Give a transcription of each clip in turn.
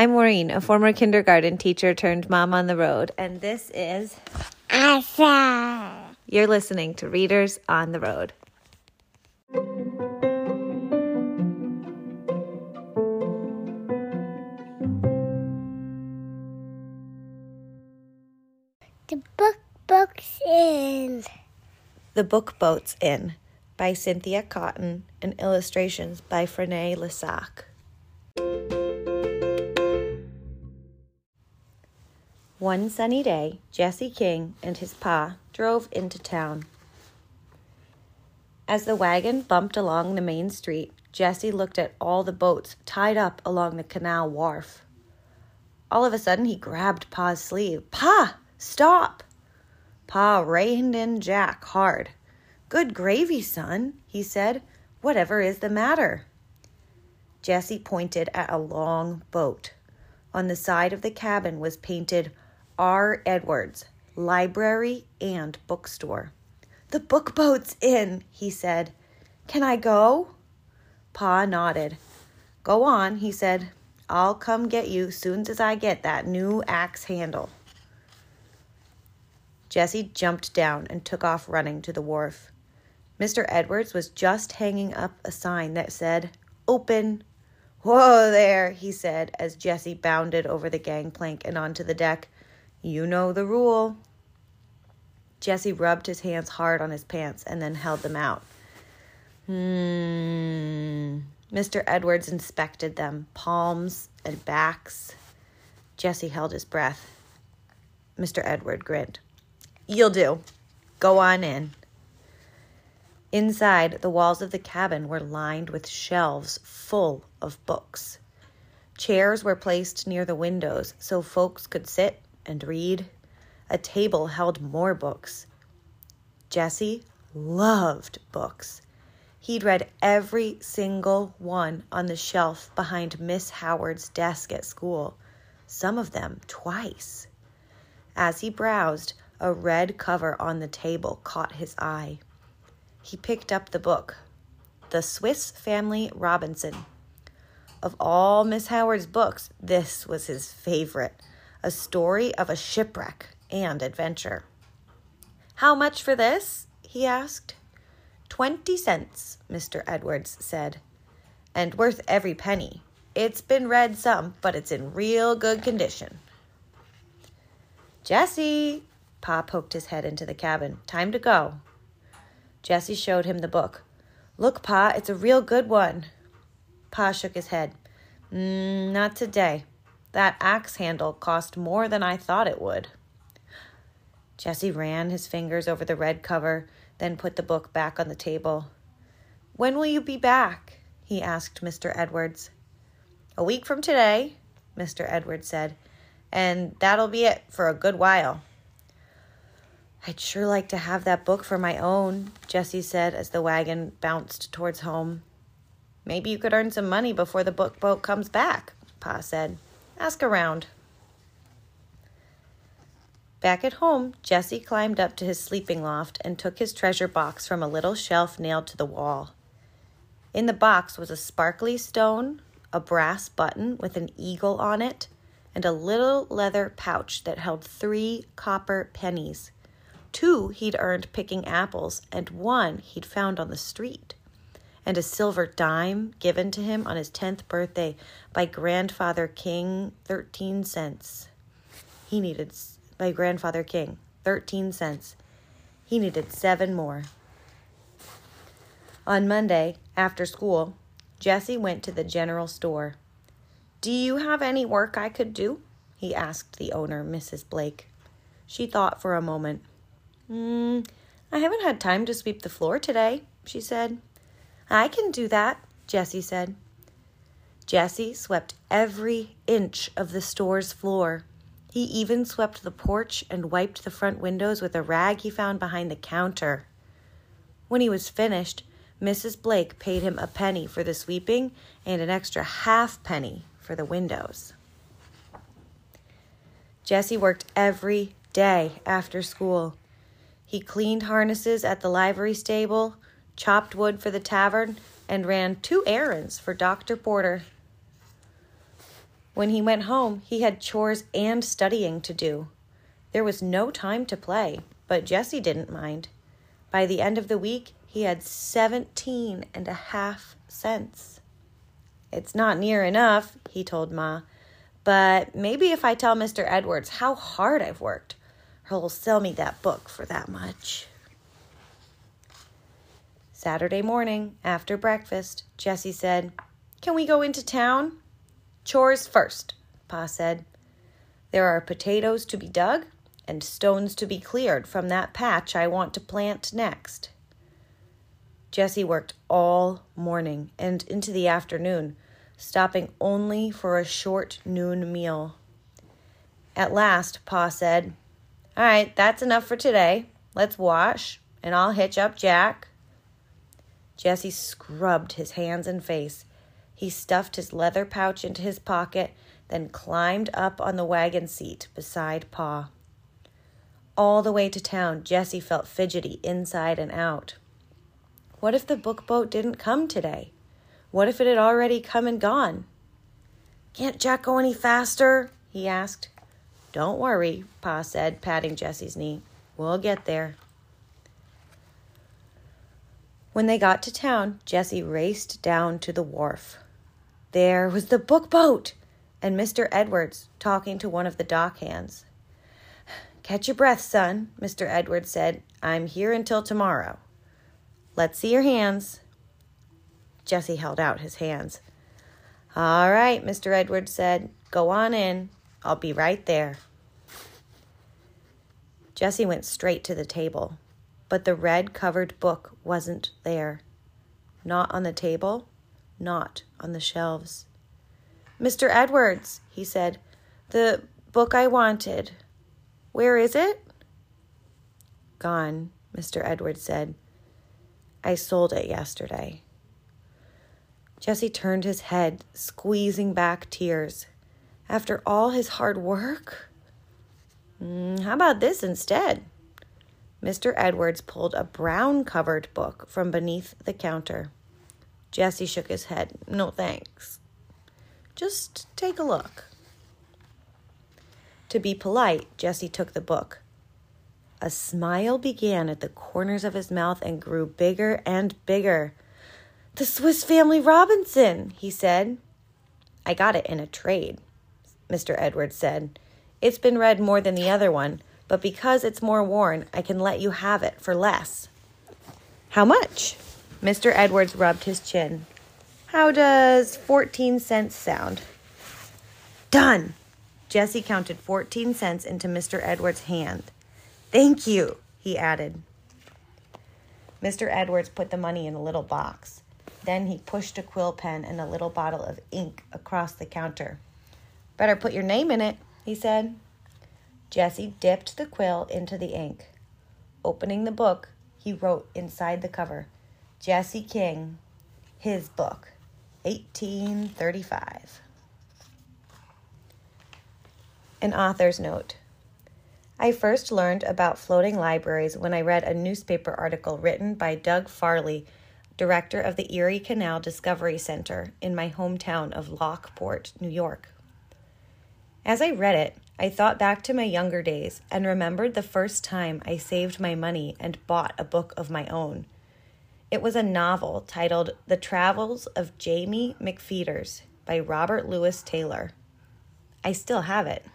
I'm Maureen, a former kindergarten teacher turned mom on the road, and this is Asa. You're listening to Readers on the Road. The book book's in. The Book Boat's In by Cynthia Cotten and illustrations by Frané Lessac. One sunny day, Jesse King and his pa drove into town. As the wagon bumped along the main street, Jesse looked at all the boats tied up along the canal wharf. All of a sudden, he grabbed Pa's sleeve. Pa, stop! Pa reined in Jack hard. Good gravy, son, he said. Whatever is the matter? Jesse pointed at a long boat. On the side of the cabin was painted R. Edwards, Library and Bookstore. The book boat's in, he said. Can I go? Pa nodded. Go on, he said. I'll come get you soon as I get that new axe handle. Jesse jumped down and took off running to the wharf. Mr. Edwards was just hanging up a sign that said, Open. Whoa there, he said as Jesse bounded over the gangplank and onto the deck. You know the rule. Jesse rubbed his hands hard on his pants and then held them out. Hmm. Mr. Edwards inspected them, palms and backs. Jesse held his breath. Mr. Edward grinned. You'll do. Go on in. Inside, the walls of the cabin were lined with shelves full of books. Chairs were placed near the windows so folks could sit and read. A table held more books. Jesse loved books. He'd read every single one on the shelf behind Miss Howard's desk at school, some of them twice. As he browsed, a red cover on the table caught his eye. He picked up the book, The Swiss Family Robinson. Of all Miss Howard's books, this was his favorite a story of a shipwreck and adventure. How much for this? he asked. Twenty cents, Mr. Edwards said, and worth every penny. It's been read some, but it's in real good condition. Jesse, Pa poked his head into the cabin. Time to go. Jesse showed him the book. Look, Pa, it's a real good one. Pa shook his head. Mm, not today. That axe handle cost more than I thought it would. Jesse ran his fingers over the red cover, then put the book back on the table. When will you be back? he asked Mr. Edwards. A week from today, Mr. Edwards said, and that'll be it for a good while. I'd sure like to have that book for my own, Jesse said as the wagon bounced towards home. Maybe you could earn some money before the book boat comes back, Pa said. Ask around. Back at home, Jesse climbed up to his sleeping loft and took his treasure box from a little shelf nailed to the wall. In the box was a sparkly stone, a brass button with an eagle on it, and a little leather pouch that held three copper pennies. Two he'd earned picking apples, and one he'd found on the street. And a silver dime given to him on his 10th birthday by Grandfather King, 13 cents. He needed, by Grandfather King, 13 cents. He needed seven more. On Monday, after school, Jesse went to the general store. Do you have any work I could do? he asked the owner, Mrs. Blake. She thought for a moment. Mm, I haven't had time to sweep the floor today, she said. I can do that, Jesse said. Jesse swept every inch of the store's floor. He even swept the porch and wiped the front windows with a rag he found behind the counter. When he was finished, Mrs. Blake paid him a penny for the sweeping and an extra half penny for the windows. Jesse worked every day after school. He cleaned harnesses at the livery stable, chopped wood for the tavern, and ran two errands for Dr. Porter. When he went home, he had chores and studying to do. There was no time to play, but Jesse didn't mind. By the end of the week, he had seventeen and a half cents. It's not near enough, he told Ma, but maybe if I tell Mr. Edwards how hard I've worked, he'll sell me that book for that much. Saturday morning, after breakfast, Jesse said, Can we go into town? Chores first, Pa said. There are potatoes to be dug and stones to be cleared from that patch I want to plant next. Jesse worked all morning and into the afternoon, stopping only for a short noon meal. At last, Pa said, All right, that's enough for today. Let's wash, and I'll hitch up Jack. Jesse scrubbed his hands and face. He stuffed his leather pouch into his pocket, then climbed up on the wagon seat beside Pa. All the way to town, Jesse felt fidgety inside and out. What if the book boat didn't come today? What if it had already come and gone? Can't Jack go any faster? he asked. Don't worry, Pa said, patting Jesse's knee. We'll get there. When they got to town, Jesse raced down to the wharf. There was the book boat and Mr. Edwards talking to one of the dock hands. Catch your breath, son, Mr. Edwards said. I'm here until tomorrow. Let's see your hands. Jesse held out his hands. All right, Mr. Edwards said. Go on in. I'll be right there. Jesse went straight to the table, but the red covered book wasn't there. Not on the table, not on the shelves. Mr. Edwards, he said, the book I wanted. Where is it? Gone, Mr. Edwards said. I sold it yesterday. Jesse turned his head, squeezing back tears. After all his hard work? Mm, how about this instead? Mr. Edwards pulled a brown covered book from beneath the counter. Jesse shook his head. No thanks. Just take a look. To be polite, Jesse took the book. A smile began at the corners of his mouth and grew bigger and bigger. The Swiss Family Robinson, he said. I got it in a trade, Mr. Edwards said. It's been read more than the other one, but because it's more worn, I can let you have it for less. How much? Mr. Edwards rubbed his chin. How does 14 cents sound? Done, Jesse counted 14 cents into Mr. Edwards' hand. Thank you, he added. Mr. Edwards put the money in a little box. Then he pushed a quill pen and a little bottle of ink across the counter. Better put your name in it, he said. Jesse dipped the quill into the ink. Opening the book, he wrote inside the cover Jesse King, his book, 1835. An author's note. I first learned about floating libraries when I read a newspaper article written by Doug Farley, director of the Erie Canal Discovery Center in my hometown of Lockport, New York. As I read it, I thought back to my younger days and remembered the first time I saved my money and bought a book of my own. It was a novel titled The Travels of Jaimie McPheeters by Robert Lewis Taylor. I still have it.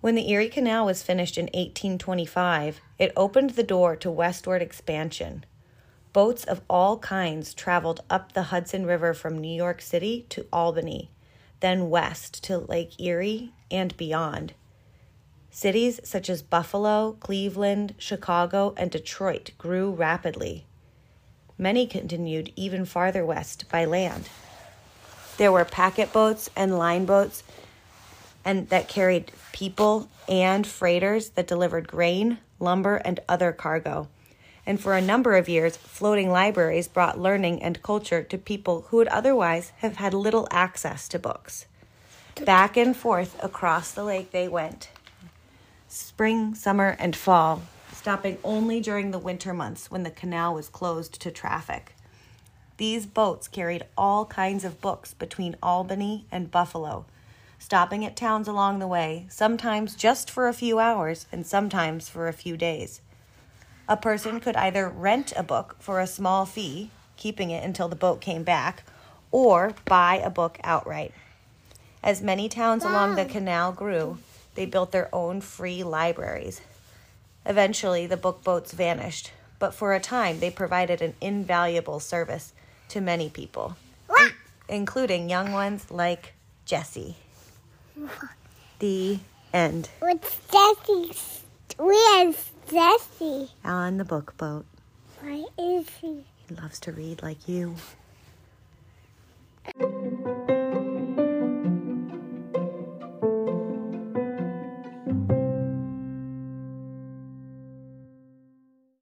When the Erie Canal was finished in 1825, it opened the door to westward expansion. Boats of all kinds traveled up the Hudson River from New York City to Albany, then west to Lake Erie and beyond. Cities such as Buffalo, Cleveland, Chicago, and Detroit grew rapidly. Many continued even farther west by land. There were packet boats and line boats and that carried people and freighters that delivered grain, lumber, and other cargo. And for a number of years, floating libraries brought learning and culture to people who would otherwise have had little access to books. Back and forth across the lake they went, spring, summer, and fall, stopping only during the winter months when the canal was closed to traffic. These boats carried all kinds of books between Albany and Buffalo, stopping at towns along the way, sometimes just for a few hours and sometimes for a few days. A person could either rent a book for a small fee, keeping it until the boat came back, or buy a book outright. As many towns along the canal grew, they built their own free libraries. Eventually, the book boats vanished, but for a time they provided an invaluable service to many people, in- including young ones like Jesse. The end. What's Jesse? Where's Jesse? On the book boat. Why is he? He loves to read like you.